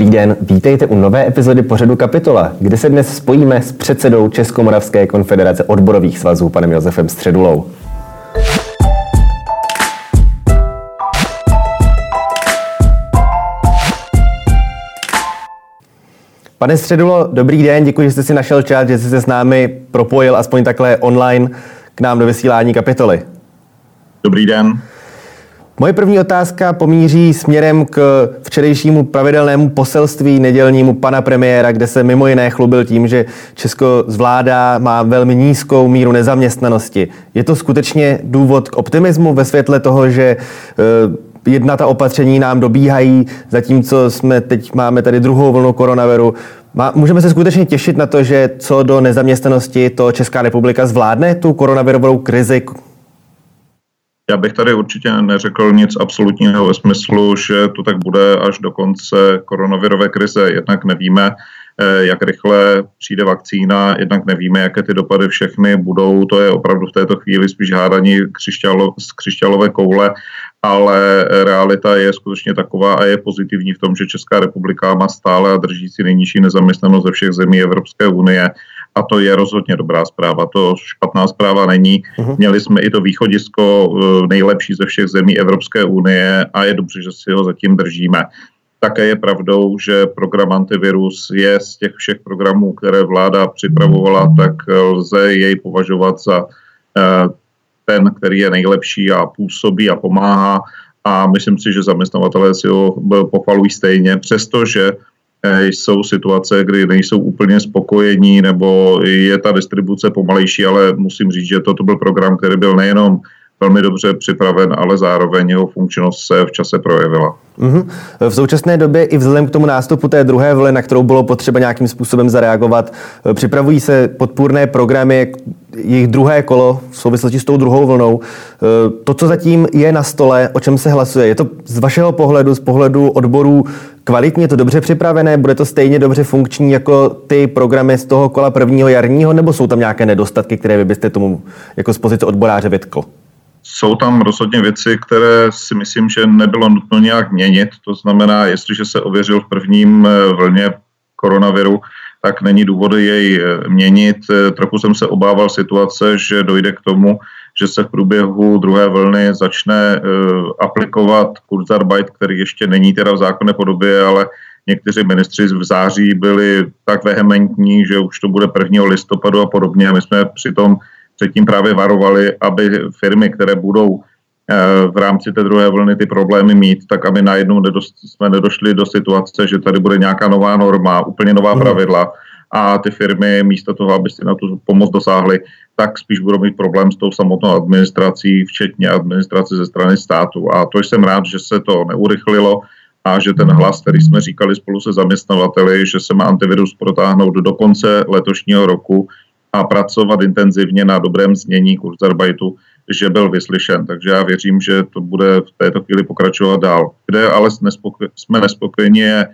Dobrý den, vítejte u nové epizody pořadu Kapitola, kde se dnes spojíme s předsedou Českomoravské konfederace odborových svazů, panem Josefem Středulou. Pane Středulo, dobrý den, děkuji, že jste si našel čas, že jste se s námi propojil aspoň takhle online k nám do vysílání kapitoly. Dobrý den. Moje první otázka pomíří směrem k včerejšímu pravidelnému poselství nedělnímu pana premiéra, kde se mimo jiné chlubil tím, že Česko zvládá, má velmi nízkou míru nezaměstnanosti. Je to skutečně důvod k optimismu ve světle toho, že eh, jedna ta opatření nám dobíhají, zatímco jsme teď máme tady druhou vlnu koronaviru. Můžeme se skutečně těšit na to, že co do nezaměstnanosti to Česká republika zvládne tu koronavirovou krizi, já bych tady určitě neřekl nic absolutního ve smyslu, že to tak bude až do konce koronavirové krize. Jednak nevíme, eh, jak rychle přijde vakcína, jednak nevíme, jaké ty dopady všechny budou. To je opravdu v této chvíli spíš hádaní křišťálo, z křišťálové koule, ale realita je skutečně taková a je pozitivní v tom, že Česká republika má stále a drží si nejnižší nezaměstnanost ze všech zemí Evropské unie a to je rozhodně dobrá zpráva. To špatná zpráva není. Uh-huh. Měli jsme i to východisko eh, nejlepší ze všech zemí Evropské unie a je dobře, že si ho zatím držíme. Také je pravdou, že program antivirus je z těch všech programů, které vláda připravovala, tak lze jej považovat za eh, ten, který je nejlepší a působí a pomáhá. A myslím si, že zaměstnavatelé si ho pochvalují stejně, přestože jsou situace, kdy nejsou úplně spokojení nebo je ta distribuce pomalejší, ale musím říct, že toto byl program, který byl nejenom velmi dobře připraven, ale zároveň jeho funkčnost se v čase projevila. Mm-hmm. V současné době i vzhledem k tomu nástupu té druhé vlny, na kterou bylo potřeba nějakým způsobem zareagovat, eh, připravují se podpůrné programy, jejich druhé kolo v souvislosti s tou druhou vlnou. Eh, to, co zatím je na stole, o čem se hlasuje, je to z vašeho pohledu, z pohledu odborů kvalitně, to dobře připravené, bude to stejně dobře funkční jako ty programy z toho kola prvního jarního, nebo jsou tam nějaké nedostatky, které vy byste tomu jako z pozice odboráře vytkl? Jsou tam rozhodně věci, které si myslím, že nebylo nutno nějak měnit. To znamená, jestliže se ověřil v prvním eh, vlně koronaviru, tak není důvody jej eh, měnit. Eh, trochu jsem se obával situace, že dojde k tomu, že se v průběhu druhé vlny začne aplikovat Kurzarbeit, který ještě není teda v zákonné podobě, ale někteří ministři v září byli tak vehementní, že už to bude 1. listopadu a podobně. My jsme přitom předtím právě varovali, aby firmy, které budou eh, v rámci té druhé vlny ty problémy mít, tak aby najednou nedost, jsme nedošli do situace, že tady bude nějaká nová norma, úplně nová hmm. pravidla a ty firmy místo toho, aby si na tu pomoc dosáhly, tak spíš budou mít problém s tou samotnou administrací, včetně administrace ze strany státu. A to jsem rád, že se to neurychlilo a že ten hlas, který jsme říkali spolu se zaměstnavateli, že se má antivirus protáhnout do konce letošního roku, a pracovat intenzivně na dobrém znění Kurzarbeitu, že byl vyslyšen. Takže já věřím, že to bude v této chvíli pokračovat dál. Kde ale jsme nespokojeni je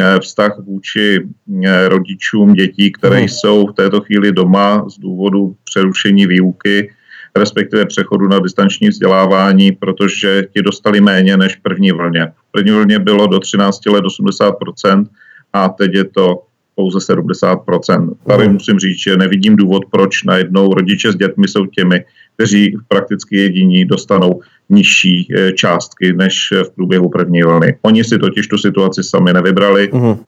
eh, vztah vůči eh, rodičům dětí, které hmm. jsou v této chvíli doma z důvodu přerušení výuky, respektive přechodu na distanční vzdělávání, protože ti dostali méně než první vlně. V první vlně bylo do 13 let 80% a teď je to pouze 70%. Tady musím říct, že nevidím důvod, proč najednou rodiče s dětmi jsou těmi, kteří prakticky jediní dostanou nižší eh, částky než v průběhu první vlny. Oni si totiž tu situaci sami nevybrali, uh-huh.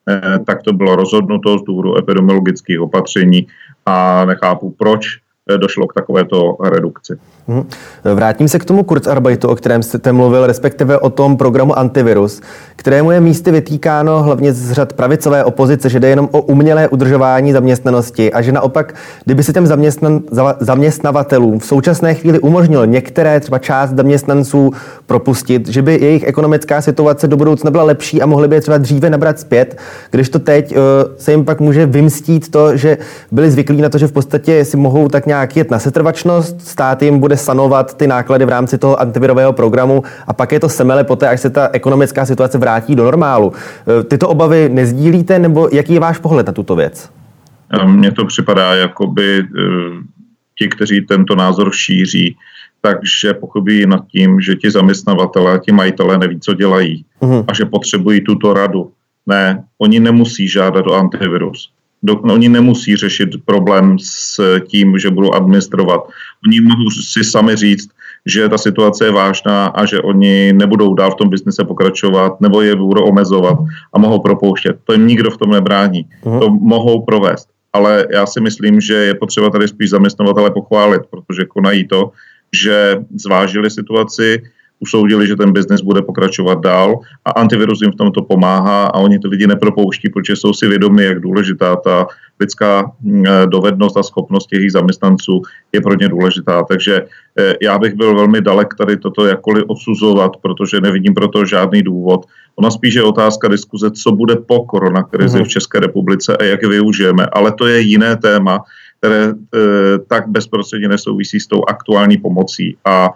tak to bylo rozhodnuto z důvodu epidemiologických opatření a nechápu, proč došlo k takovéto redukci. Hmm. Vrátím se k tomu Kurzarbeitu, o kterém jste mluvil, respektive o tom programu Antivirus, kterému je místy vytýkáno hlavně z řad pravicové opozice, že jde jenom o umělé udržování zaměstnanosti a že naopak, kdyby se těm zaměstnan, zaměstnavatelům v současné chvíli umožnil některé třeba část zaměstnanců propustit, že by jejich ekonomická situace do budoucna byla lepší a mohli by je třeba dříve nabrat zpět, když to teď uh, se jim pak může vymstít to, že byli zvyklí na to, že v podstatě si mohou tak nějak nějak jet na setrvačnost, stát jim bude sanovat ty náklady v rámci toho antivirového programu a pak je to semele poté, až se ta ekonomická situace vrátí do normálu. E, tyto obavy nezdílíte, nebo jaký je váš pohled na tuto věc? Mně to připadá, jako by e, ti, kteří tento názor šíří, takže pochopí nad tím, že ti zaměstnavatele, ti majitelé neví, co dělají uh-huh. a že potřebují tuto radu Ne, oni nemusí žádat o antivirus. Do, oni nemusí řešit problém s tím, že budou administrovat. Oni mohou si sami říct, že ta situace je vážná a že oni nebudou dál v tom biznise pokračovat nebo je budou omezovat a mohou propouštět. To jim nikdo v tom nebrání. Uh-huh. To mohou provést. Ale já si myslím, že je potřeba tady spíš zaměstnavatele pochválit, protože konají to, že zvážili situaci, usoudili, že ten biznis bude pokračovat dál a antivirus jim v tomto pomáhá a oni ty lidi nepropouští, protože jsou si vědomi, jak důležitá ta lidská mm, dovednost a schopnost těch zaměstnanců je pro ně důležitá. Takže eh, já bych byl velmi dalek tady toto jakkoliv odsuzovat, protože nevidím pro to žádný důvod. Ona spíš je otázka diskuze, co bude po koronakrizi mm-hmm. v České republice a jak je využijeme. Ale to je jiné téma, které e, tak bezprostředně nesouvisí s tou aktuální pomocí. A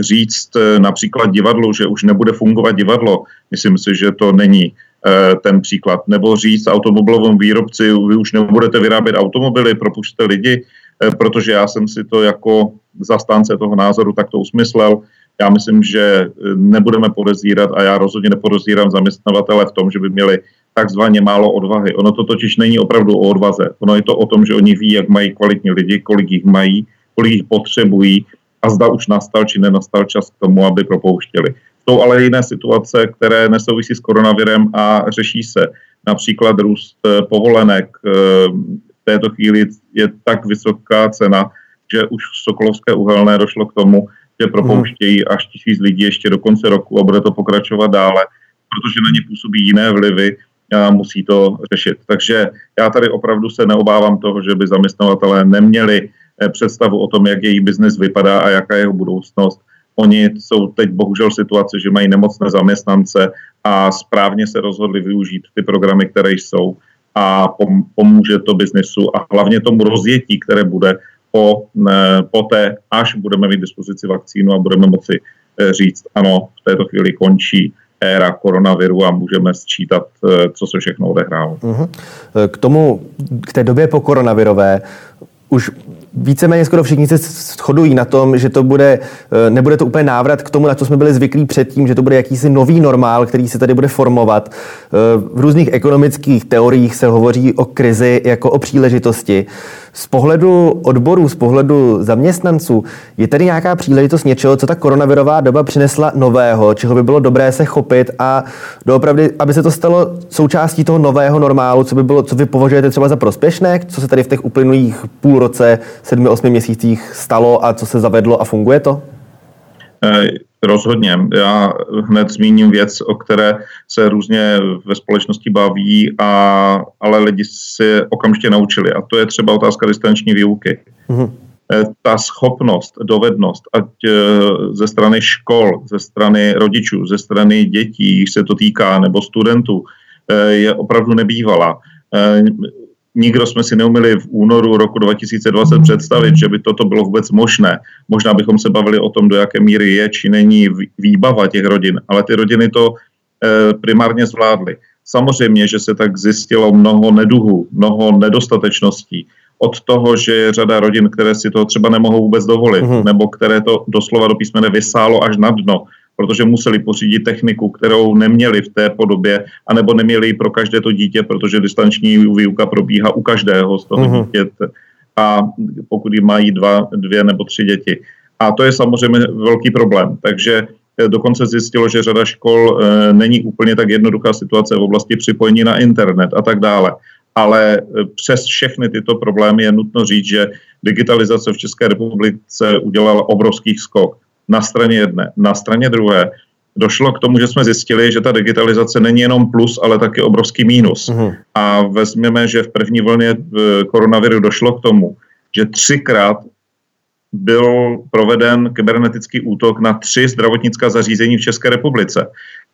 říct eh, například divadlu, že už nebude fungovat divadlo, myslím si, že to není eh, ten příklad. Nebo říct automobilovému výrobci, vy už nebudete vyrábět automobily, propušte lidi, eh, protože já jsem si to jako zastánce toho názoru takto usmyslel. Já myslím, že nebudeme podezírat a já rozhodně nepodezírám zaměstnavatele v tom, že by měli takzvaně málo odvahy. Ono to totiž není opravdu o odvaze. Ono je to o tom, že oni ví, jak mají kvalitní lidi, kolik jich mají, kolik jich potřebují a zda už nastal či nenastal čas k tomu, aby propouštěli. Jsou ale jiné situace, které nesouvisí s koronavirem a řeší se. Například růst eh, povolenek. Eh, v této chvíli je tak vysoká cena, že už v Sokolovské uhelné došlo k tomu, že propouštějí až tisíc lidí ještě do konce roku a bude to pokračovat dále, protože na ně působí jiné vlivy a musí to řešit. Takže já tady opravdu se neobávám toho, že by zaměstnavatelé neměli představu o tom, jak její biznis vypadá a jaká je jeho budoucnost. Oni jsou teď bohužel v situaci, že mají nemocné zaměstnance a správně se rozhodli využít ty programy, které jsou a pomůže to biznesu a hlavně tomu rozjetí, které bude po, po té, až budeme mít dispozici vakcínu a budeme moci eh, říct, ano, v této chvíli končí éra koronaviru a můžeme sčítat, eh, co se všechno odehrálo. Mhm. K tomu, k té době po koronavirové, už víceméně skoro všichni se shodují na tom, že to bude, eh, nebude to úplně návrat k tomu, na co jsme byli zvyklí předtím, že to bude jakýsi nový normál, který se tady bude formovat. Eh, v různých ekonomických teoriích se hovoří o krizi jako o příležitosti. Z pohledu odborů, z pohledu zaměstnanců, je tady nějaká příležitost něčeho, co ta koronavirová doba přinesla nového, čeho by bylo dobré se chopit a doopravdy, aby se to stalo součástí toho nového normálu, co by bylo, co vy považujete třeba za prospěšné, co se tady v těch uplynulých půl roce, sedmi, osmi měsících stalo a co se zavedlo a funguje to? Eh, rozhodně. Já hned zmíním věc, o které se různě ve společnosti baví, a, ale lidi si okamžitě naučili. A to je třeba otázka distanční výuky. Mm-hmm. Ta schopnost, dovednost, ať eh, ze strany škol, ze strany rodičů, ze strany dětí, jich se to týká, nebo studentů, je opravdu nebývalá nikdo jsme si neuměli v únoru roku 2020 představit, že by toto bylo vůbec možné. Možná bychom se bavili o tom, do jaké míry je či není výbava těch rodin, ale ty rodiny to eh, primárně zvládly. Samozřejmě, že se tak zjistilo mnoho neduhů, mnoho nedostatečností. Od toho, že je řada rodin, které si to třeba nemohou vůbec dovolit, mm-hmm. nebo které to doslova do písmene vysálo až na dno, protože museli pořídit techniku, kterou neměli v té podobě, anebo neměli pro každé to dítě, protože distanční výuka probíhá u každého z toho uh-huh. dítěte. A pokud mají dva, dvě nebo tři děti. A to je samozřejmě velký problém. Takže eh, dokonce zjistilo, že řada škol e, není úplně tak jednoduchá situace v oblasti připojení na internet a tak dále. Ale eh, přes všechny tyto problémy je nutno říct, že digitalizace v České republice udělala obrovský skok na straně jedné. Na straně druhé došlo k tomu, že jsme zjistili, že ta digitalizace není jenom plus, ale taky obrovský mínus. Uh-huh. A vezměme, že v první vlně koronaviru došlo k tomu, že třikrát byl proveden kybernetický útok na tři zdravotnická zařízení v České republice.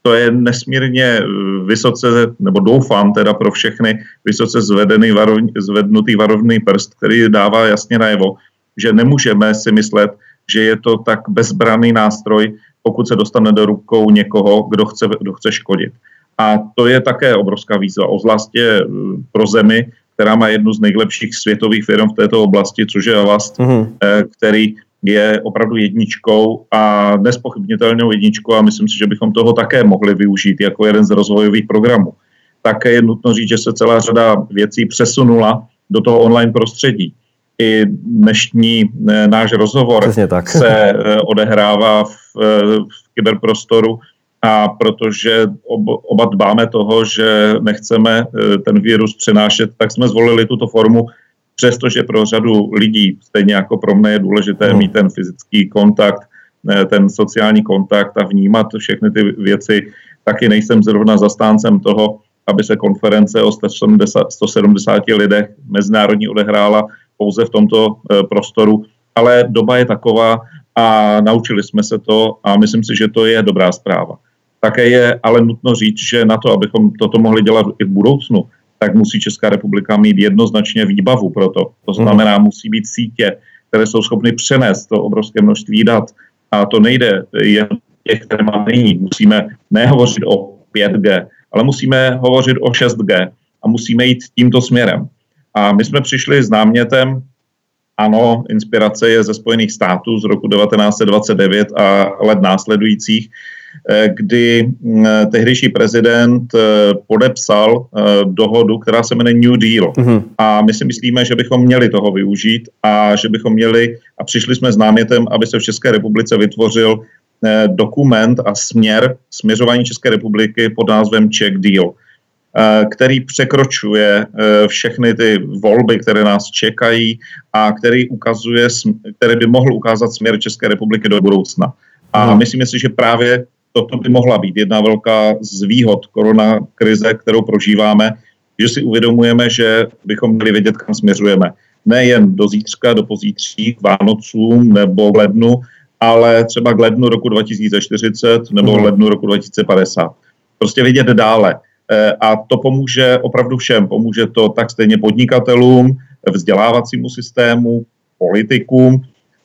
To je nesmírně eh, vysoce, nebo doufám teda pro všechny, vysoce zvedený varovný, zvednutý varovný prst, který dává jasně najevo, že nemůžeme si myslet, že je to tak bezbranný nástroj, pokud se dostane do rukou někoho, kdo chce, kdo chce škodit. A to je také obrovská výzva, ozvláště eh, pro zemi, která má jednu z nejlepších světových firm v této oblasti, což je Avast, mm-hmm. který je opravdu jedničkou a nespochybnitelnou jedničkou a myslím si, že bychom toho také mohli využít jako jeden z rozvojových programů. také je nutno říct, že se celá řada věcí přesunula do toho online prostředí. I dnešní náš rozhovor se odehrává v, v kyberprostoru a protože oba dbáme toho, že nechceme ten virus přenášet, tak jsme zvolili tuto formu přestože pro řadu lidí, stejně jako pro mě je důležité mít ten fyzický kontakt, ten sociální kontakt a vnímat všechny ty věci, taky nejsem zrovna zastáncem toho, aby se konference o 170, 170 lidech mezinárodní odehrála pouze v tomto e, prostoru, ale doba je taková a naučili jsme se to a myslím si, že to je dobrá zpráva. Také je ale nutno říct, že na to, abychom toto mohli dělat i v budoucnu, tak musí Česká republika mít jednoznačně výbavu pro to. To znamená, musí být sítě, které jsou schopny přenést to obrovské množství dat. A to nejde jen těch, které máme nyní. Musíme nehovořit o 5G, ale musíme hovořit o 6G a musíme jít tímto směrem. A my jsme přišli s námětem, ano, inspirace je ze Spojených států z roku 1929 a let následujících, Eh, kdy mm, tehdejší prezident eh, podepsal eh, dohodu, která se jmenuje New Deal. Mm-hmm. A my si myslíme, že bychom měli toho využít a že bychom měli, a přišli jsme s námětem, aby se v České republice vytvořil dokument a směr směřování České republiky pod názvem Czech Deal který překročuje všechny ty volby, které nás čekají a který ukazuje, který by mohl ukázat směr České republiky do budoucna. A mhm. myslíme si, že právě toto by mohla být jedna velká z výhod korona krize, kterou prožíváme, že si uvědomujeme, že bychom měli vědět, kam směřujeme. Nejen do zítřka, do pozítří, k Vánocům nebo k lednu, ale třeba k lednu roku 2040 nebo mm. lednu roku 2050. Prostě vidět dále. E, a to pomůže opravdu všem. Pomůže to tak stejně podnikatelům, vzdělávacímu systému, politikům,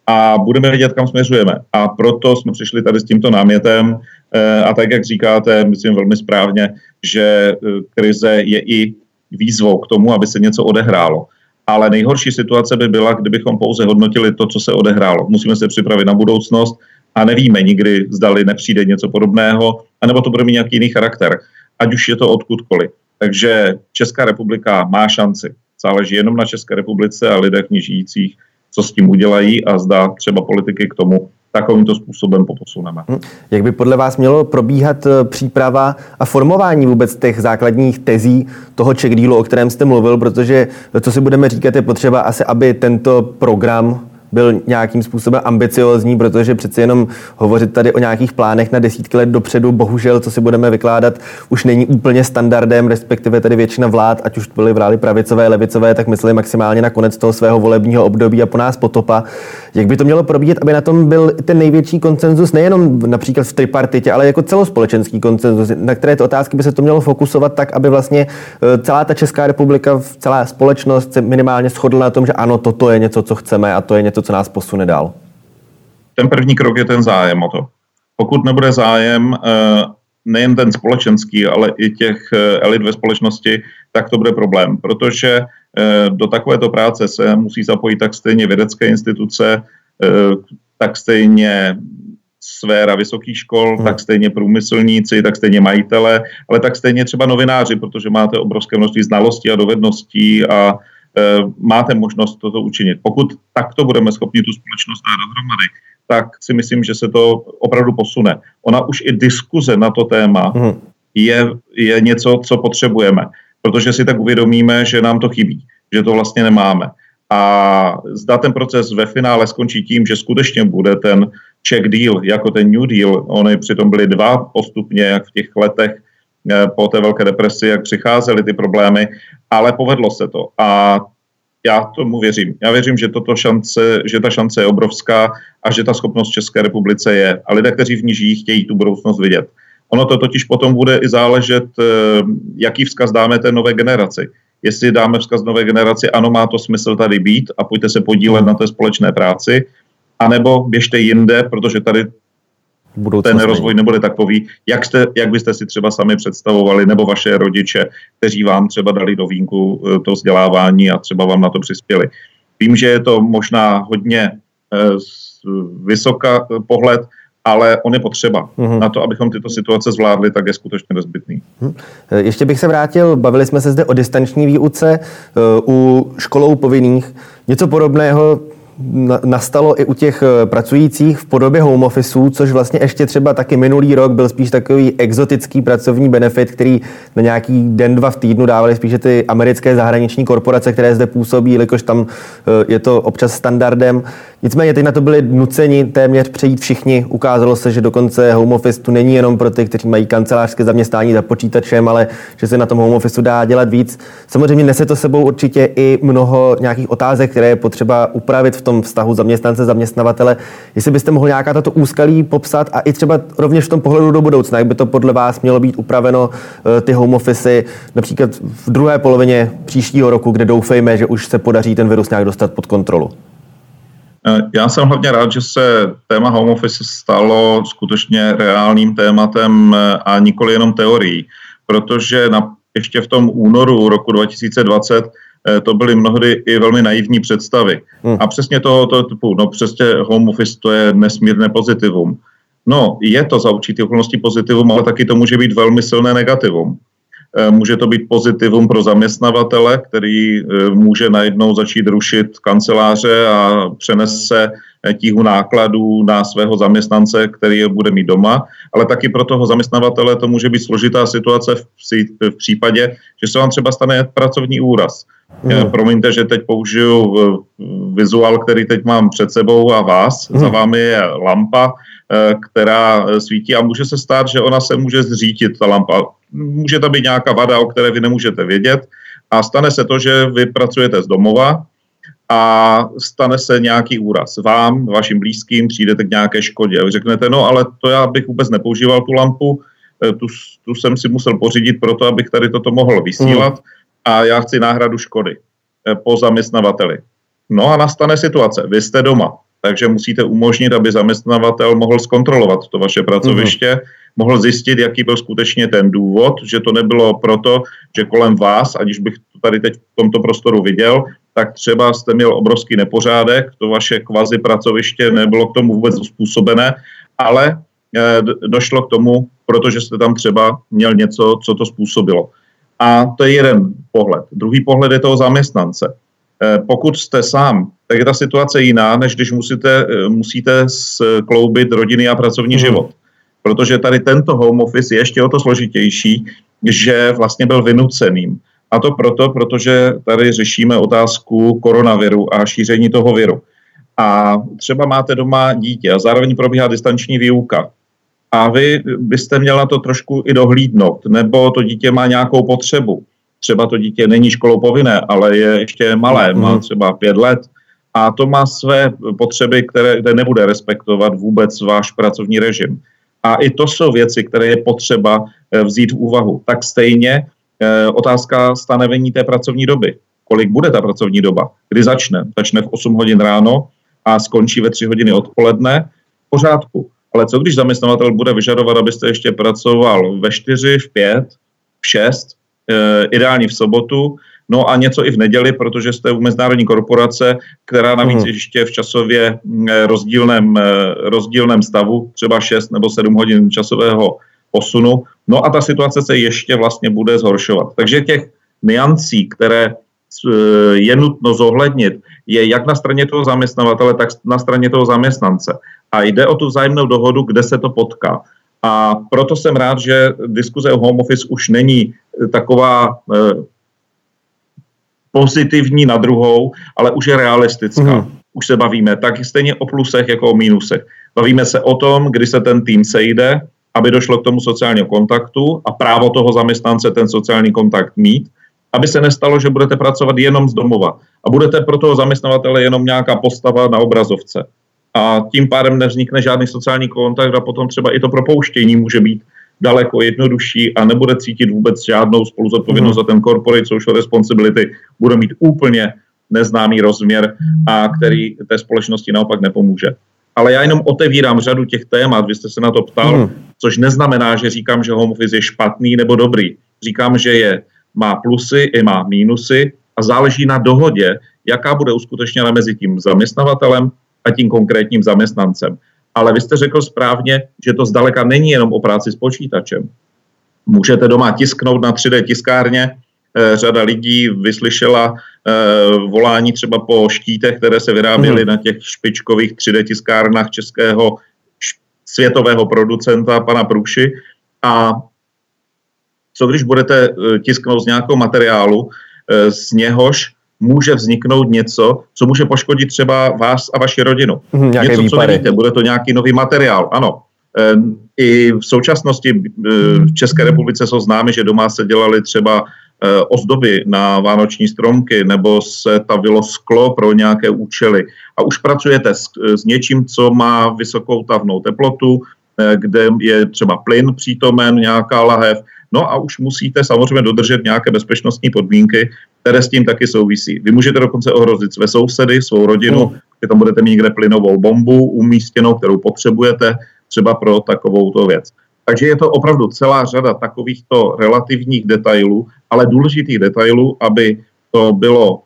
a budeme vědět, kam směřujeme. A proto jsme přišli tady s tímto námětem eh, a tak, jak říkáte, myslím velmi správně, že eh, krize je i výzvou k tomu, aby se něco odehrálo. Ale nejhorší situace by byla, kdybychom pouze hodnotili to, co se odehrálo. Musíme se připravit na budoucnost a nevíme nikdy, zdali nepřijde něco podobného, anebo to bude mít nějaký jiný charakter, ať už je to odkudkoliv. Takže Česká republika má šanci. Záleží jenom na České republice a lidech ní žijících, co s tím udělají a zda třeba politiky k tomu takovýmto způsobem poposuneme. Hm. Jak by podle vás mělo probíhat eh, příprava a formování vůbec těch základních tezí toho check dealu, o kterém jste mluvil, protože co si budeme říkat, je potřeba asi, aby tento program byl nějakým způsobem ambiciozní, protože přeci jenom hovořit tady o nějakých plánech na desítky let dopředu, bohužel, co si budeme vykládat, už není úplně standardem, respektive tady většina vlád, ať už byly vlády pravicové, levicové, tak mysleli maximálně na konec toho svého volebního období a po nás potopa. Jak by to mělo probíhat, aby na tom byl ten největší koncenzus, nejenom například v tripartitě, ale jako celospolečenský koncenzus, na které to otázky by se to mělo fokusovat tak, aby vlastně e, celá ta Česká republika, celá společnost se minimálně shodla na tom, že ano, toto je něco, co chceme a to je něco, co nás posune dál? Ten první krok je ten zájem o to. Pokud nebude zájem eh, nejen ten společenský, ale i těch eh, elit ve společnosti, tak to bude problém, protože eh, do takovéto práce se musí zapojit tak stejně vědecké instituce, tak stejně sféra vysokých škol, hmm. tak stejně průmyslníci, tak stejně majitele, ale tak stejně třeba novináři, protože máte obrovské množství znalostí a dovedností a máte možnost toto učinit. Pokud takto budeme schopni tu společnost dát dohromady, tak si myslím, že se to opravdu posune. Ona už i diskuze na to téma mhm. je, je něco, co potřebujeme, protože si tak uvědomíme, že nám to chybí, že to vlastně nemáme. A zda ten proces ve finále skončí tím, že skutečně bude ten check deal, jako ten New Deal, oni přitom byly dva postupně, jak v těch letech Eh, po té velké depresi, jak přicházely ty problémy, ale povedlo se to. A já tomu věřím. Já věřím, že, toto šance, že ta šance je obrovská a že ta schopnost České republice je. A lidé, kteří v ní žijí, chtějí tu budoucnost vidět. Ono to totiž potom bude i záležet, eh, jaký vzkaz dáme té nové generaci. Jestli dáme vzkaz nové generaci, ano, má to smysl tady být a pojďte se podílet na té společné práci, anebo běžte jinde, protože tady ten rozvoj nebude takový, jak, jste, jak byste si třeba sami představovali, nebo vaše rodiče, kteří vám třeba dali do vínku eh, to vzdělávání a třeba vám na to přispěli. Vím, že je to možná hodně eh, vysoká eh, pohled, ale on je potřeba. Mm-hmm. Na to, abychom tyto situace zvládli, tak je skutečně nezbytný. Mm. Ještě bych se vrátil, bavili jsme se zde o distanční výuce u školou povinných. Něco podobného nastalo i u těch eh, pracujících v podobě home officeů, což vlastně ještě třeba taky minulý rok byl spíš takový exotický pracovní benefit, který na nějaký den, dva v týdnu dávali spíše ty americké zahraniční korporace, které zde působí, jelikož tam eh, je to občas standardem. Nicméně teď na to byli nuceni téměř přejít všichni. Ukázalo se, že dokonce home office tu není jenom pro ty, kteří mají kancelářské zaměstnání za počítačem, ale že se na tom home office dá dělat víc. Samozřejmě nese to sebou určitě i mnoho nějakých otázek, které je potřeba upravit v tom vztahu zaměstnance zaměstnavatele. Jestli byste mohl nějaká tato úskalí popsat a i třeba rovněž v tom pohledu do budoucna, jak by to podle vás mělo být upraveno eh, ty home office například v druhé polovině příštího roku, kde doufejme, že už se podaří ten virus nějak dostat pod kontrolu. Eh, já jsem hlavně rád, že se téma home office stalo skutečně reálným tématem eh, a nikoli jenom teorií, protože na, ještě v tom únoru roku 2020 eh, to byly mnohdy i velmi naivní představy. Hmm. A přesně tohoto typu, no přesně home office to je nesmírné pozitivum. No, je to za určitý okolností pozitivum, ale taky to může být velmi silné negativum. Eh, může to být pozitivum pro zaměstnavatele, který eh, může najednou začít rušit kanceláře a přenese eh, tíhu nákladů na svého zaměstnance, který je bude mít doma, ale taky pro toho zaměstnavatele to může být složitá situace v, v případě, že se vám třeba stane pracovní úraz. Mm. Promiňte, že teď použiju vizuál, který teď mám před sebou a vás. Mm. Za vámi je lampa, která svítí a může se stát, že ona se může zřítit, ta lampa může tam být nějaká vada, o které vy nemůžete vědět a stane se to, že vy pracujete z domova a stane se nějaký úraz vám, vašim blízkým, přijdete k nějaké škodě. A vy řeknete, no ale to já bych vůbec nepoužíval tu lampu, eh, tu, tu jsem si musel pořídit proto, abych tady toto mohl vysílat a já chci náhradu škody eh, po zaměstnavateli. No a nastane situace, vy jste doma, takže musíte umožnit, aby zaměstnavatel mohl zkontrolovat to vaše pracoviště, mm mohl zjistit, jaký byl skutečně ten důvod, že to nebylo proto, že kolem vás, aniž bych to tady teď v tomto prostoru viděl, tak třeba jste měl obrovský nepořádek, to vaše kvazi pracoviště nebylo k tomu vůbec způsobené, ale eh, došlo k tomu, protože jste tam třeba měl něco, co to způsobilo. A to je jeden pohled. Druhý pohled je toho zaměstnance. Eh, pokud jste sám, tak je ta situace jiná, než když musíte, eh, musíte skloubit rodiny a pracovní mm. život protože tady tento home office je ještě o to složitější, že vlastně byl vynuceným. A to proto, protože tady řešíme otázku koronaviru a šíření toho viru. A třeba máte doma dítě a zároveň probíhá distanční výuka. A vy byste měla to trošku i dohlídnout, nebo to dítě má nějakou potřebu. Třeba to dítě není školou povinné, ale je ještě malé, má mhm. třeba pět let a to má své potřeby, které, které nebude respektovat vůbec váš pracovní režim. A i to jsou věci, které je potřeba eh, vzít v úvahu. Tak stejně eh, otázka stanovení té pracovní doby. Kolik bude ta pracovní doba? Kdy začne? Začne v 8 hodin ráno a skončí ve 3 hodiny odpoledne? V pořádku. Ale co když zaměstnavatel bude vyžadovat, abyste ještě pracoval ve 4, v 5, v 6, eh, ideálně v sobotu, No a něco i v neděli, protože jste u mezinárodní korporace, která navíc mm. ještě v časově mm, rozdílném, eh, rozdílném stavu, třeba 6 nebo 7 hodin časového posunu. No a ta situace se ještě vlastně bude zhoršovat. Takže těch niancí, které eh, je nutno zohlednit, je jak na straně toho zaměstnavatele, tak na straně toho zaměstnance. A jde o tu vzájemnou dohodu, kde se to potká. A proto jsem rád, že diskuze o home office už není taková eh, pozitivní na druhou, ale už je realistická. Mm. Už se bavíme tak stejně o plusech jako o mínusech. Bavíme se o tom, kdy se ten tým sejde, aby došlo k tomu sociálního kontaktu a právo toho zaměstnance ten sociální kontakt mít, aby se nestalo, že budete pracovat jenom z domova a budete pro toho zaměstnavatele jenom nějaká postava na obrazovce. A tím pádem nevznikne žádný sociální kontakt a potom třeba i to propouštění může být daleko jednodušší a nebude cítit vůbec žádnou spoluzodpovědnost mm. za ten corporate social responsibility, bude mít úplně neznámý rozměr a který té společnosti naopak nepomůže. Ale já jenom otevírám řadu těch témat, vy jste se na to ptal, mm. což neznamená, že říkám, že home office je špatný nebo dobrý. Říkám, že je, má plusy i má mínusy a záleží na dohodě, jaká bude uskutečněna mezi tím zaměstnavatelem a tím konkrétním zaměstnancem. Ale vy jste řekl správně, že to zdaleka není jenom o práci s počítačem. Můžete doma tisknout na 3D tiskárně, eh, řada lidí vyslyšela eh, volání třeba po štítech, které se vyráběly mm. na těch špičkových 3D tiskárnách českého světového producenta, pana Průši. A co když budete eh, tisknout z nějakého materiálu, z něhož může vzniknout něco, co může poškodit třeba vás a vaši rodinu. Mm, něco, výpady. co nevíte, bude to nějaký nový materiál, ano. I v současnosti v České republice jsou známy, že doma se dělali třeba ozdoby na vánoční stromky nebo se tavilo sklo pro nějaké účely. A už pracujete s, s něčím, co má vysokou tavnou teplotu, kde je třeba plyn přítomen, nějaká lahev, No a už musíte samozřejmě dodržet nějaké bezpečnostní podmínky, které s tím taky souvisí. Vy můžete dokonce ohrozit své sousedy, svou rodinu, mm. že tam budete mít někde plynovou bombu umístěnou, kterou potřebujete třeba pro takovou věc. Takže je to opravdu celá řada takovýchto relativních detailů, ale důležitých detailů, aby to bylo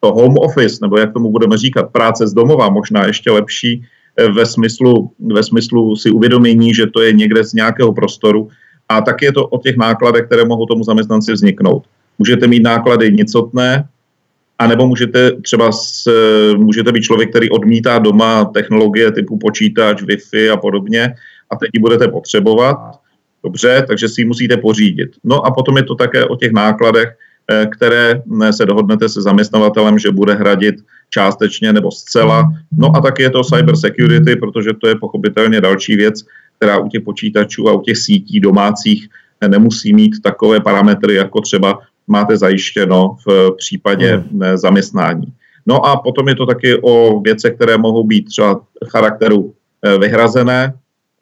to home office, nebo jak tomu budeme říkat, práce z domova, možná ještě lepší eh, ve smyslu, ve smyslu si uvědomění, že to je někde z nějakého prostoru, a tak je to o těch nákladech, které mohou tomu zaměstnanci vzniknout. Můžete mít náklady nicotné, anebo můžete třeba s, můžete být člověk, který odmítá doma technologie typu počítač, Wi-Fi a podobně a teď ji budete potřebovat. Dobře, takže si ji musíte pořídit. No a potom je to také o těch nákladech, eh, které eh, se dohodnete se zaměstnavatelem, že bude hradit částečně nebo zcela. No a taky je to cyber security, protože to je pochopitelně další věc, která u těch počítačů a u těch sítí domácích nemusí mít takové parametry, jako třeba máte zajištěno v případě hmm. zaměstnání. No a potom je to taky o věcech, které mohou být třeba charakteru eh, vyhrazené.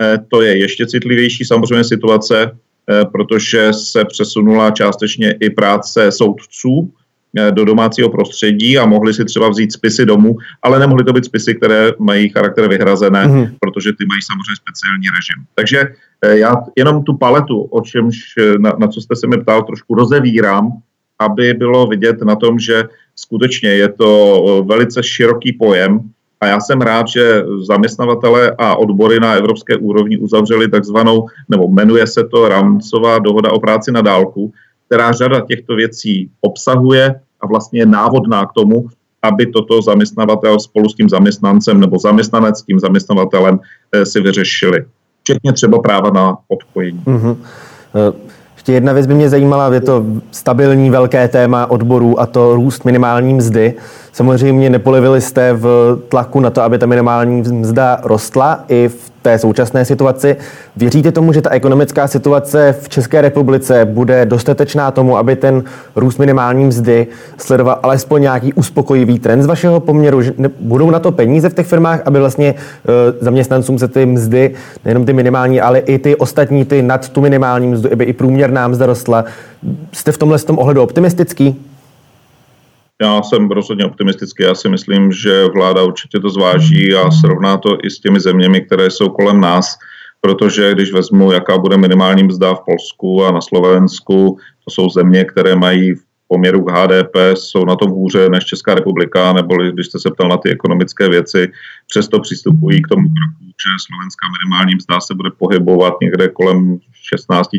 Eh, to je ještě citlivější samozřejmě situace, eh, protože se přesunula částečně i práce soudců Eh, do domácího prostředí a mohli si třeba vzít spisy domů, ale nemohly to být spisy, které mají charakter vyhrazené, mm-hmm. protože ty mají samozřejmě speciální režim. Takže eh, já jenom tu paletu, o čemž, eh, na, na co jste se mi ptal, trošku rozevírám, aby bylo vidět na tom, že skutečně je to velice široký pojem a já jsem rád, že zaměstnavatele a odbory na evropské úrovni uzavřeli takzvanou, nebo jmenuje se to rámcová dohoda o práci na dálku, která řada těchto věcí obsahuje a vlastně je návodná k tomu, aby toto zaměstnavatel spolu s tím zaměstnancem nebo zaměstnanec s tím zaměstnavatelem eh, si vyřešili. Včetně třeba práva na odpojení. Mm-hmm. Ještě jedna věc by mě zajímala, je to stabilní velké téma odborů a to růst minimální mzdy. Samozřejmě nepolevili jste v tlaku na to, aby ta minimální mzda rostla i v té současné situaci. Věříte tomu, že ta ekonomická situace v České republice bude dostatečná tomu, aby ten růst minimální mzdy sledoval alespoň nějaký uspokojivý trend z vašeho poměru? Že budou na to peníze v těch firmách, aby vlastně uh, zaměstnancům se ty mzdy, nejenom ty minimální, ale i ty ostatní, ty nad tu minimální mzdu, aby i průměrná mzda rostla. Jste v tomhle tom ohledu optimistický? Já jsem rozhodně optimistický. Já si myslím, že vláda určitě to zváží a srovná to i s těmi zeměmi, které jsou kolem nás, protože když vezmu, jaká bude minimální mzda v Polsku a na Slovensku, to jsou země, které mají v poměru k HDP, jsou na tom hůře než Česká republika, nebo když jste se ptal na ty ekonomické věci, přesto přistupují k tomu kroku, že slovenská minimální mzda se bude pohybovat někde kolem 16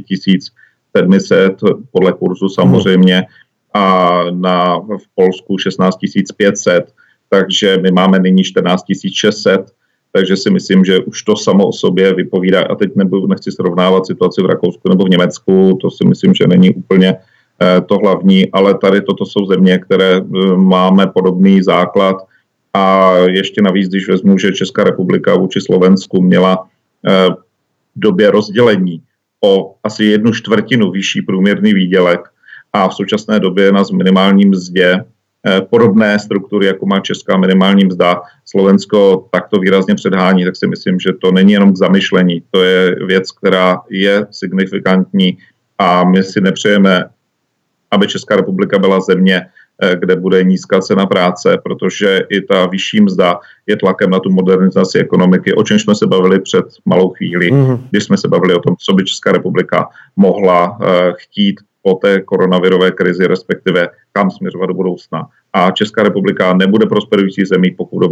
700 podle kurzu samozřejmě. A na, v Polsku 16 500, takže my máme nyní 14 600, takže si myslím, že už to samo o sobě vypovídá, a teď nebudu, nechci srovnávat situaci v Rakousku nebo v Německu, to si myslím, že není úplně eh, to hlavní, ale tady toto jsou země, které eh, máme podobný základ. A ještě navíc, když vezmu, že Česká republika vůči Slovensku měla eh, v době rozdělení o asi jednu čtvrtinu vyšší průměrný výdělek, a v současné době na minimální mzdě eh, podobné struktury, jako má česká minimální mzda, Slovensko takto výrazně předhání, tak si myslím, že to není jenom k zamyšlení. To je věc, která je signifikantní a my si nepřejeme, aby Česká republika byla země, eh, kde bude nízká cena práce, protože i ta vyšší mzda je tlakem na tu modernizaci ekonomiky, o čem jsme se bavili před malou chvíli, mm-hmm. když jsme se bavili o tom, co by Česká republika mohla uh, chtít po té koronavirové krizi, respektive kam směřovat do budoucna. A Česká republika nebude prosperující zemí, pokud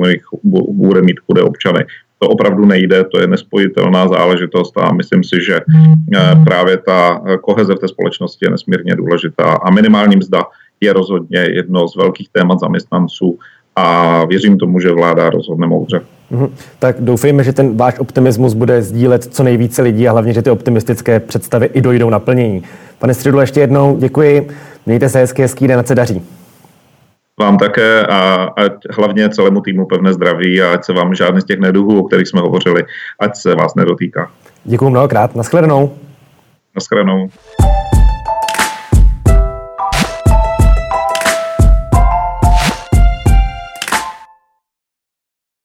bude mít chudé občany. to opravdu nejde, to je nespojitelná záležitost a myslím si, že právě ta koheze v té společnosti je nesmírně důležitá a minimální mzda je rozhodně jedno z velkých témat zaměstnanců a věřím tomu, že vláda rozhodne moudře. Mm-hmm. Tak doufejme, že ten váš optimismus bude sdílet co nejvíce lidí a hlavně, že ty optimistické představy i dojdou naplnění. Pane Středu, ještě jednou děkuji. Mějte se hezky, hezký den, ať se daří. Vám také a ať hlavně celému týmu pevné zdraví a ať se vám žádný z těch neduhů, o kterých jsme hovořili, ať se vás nedotýká. Děkuji mnohokrát. Naschledanou. Naschledanou.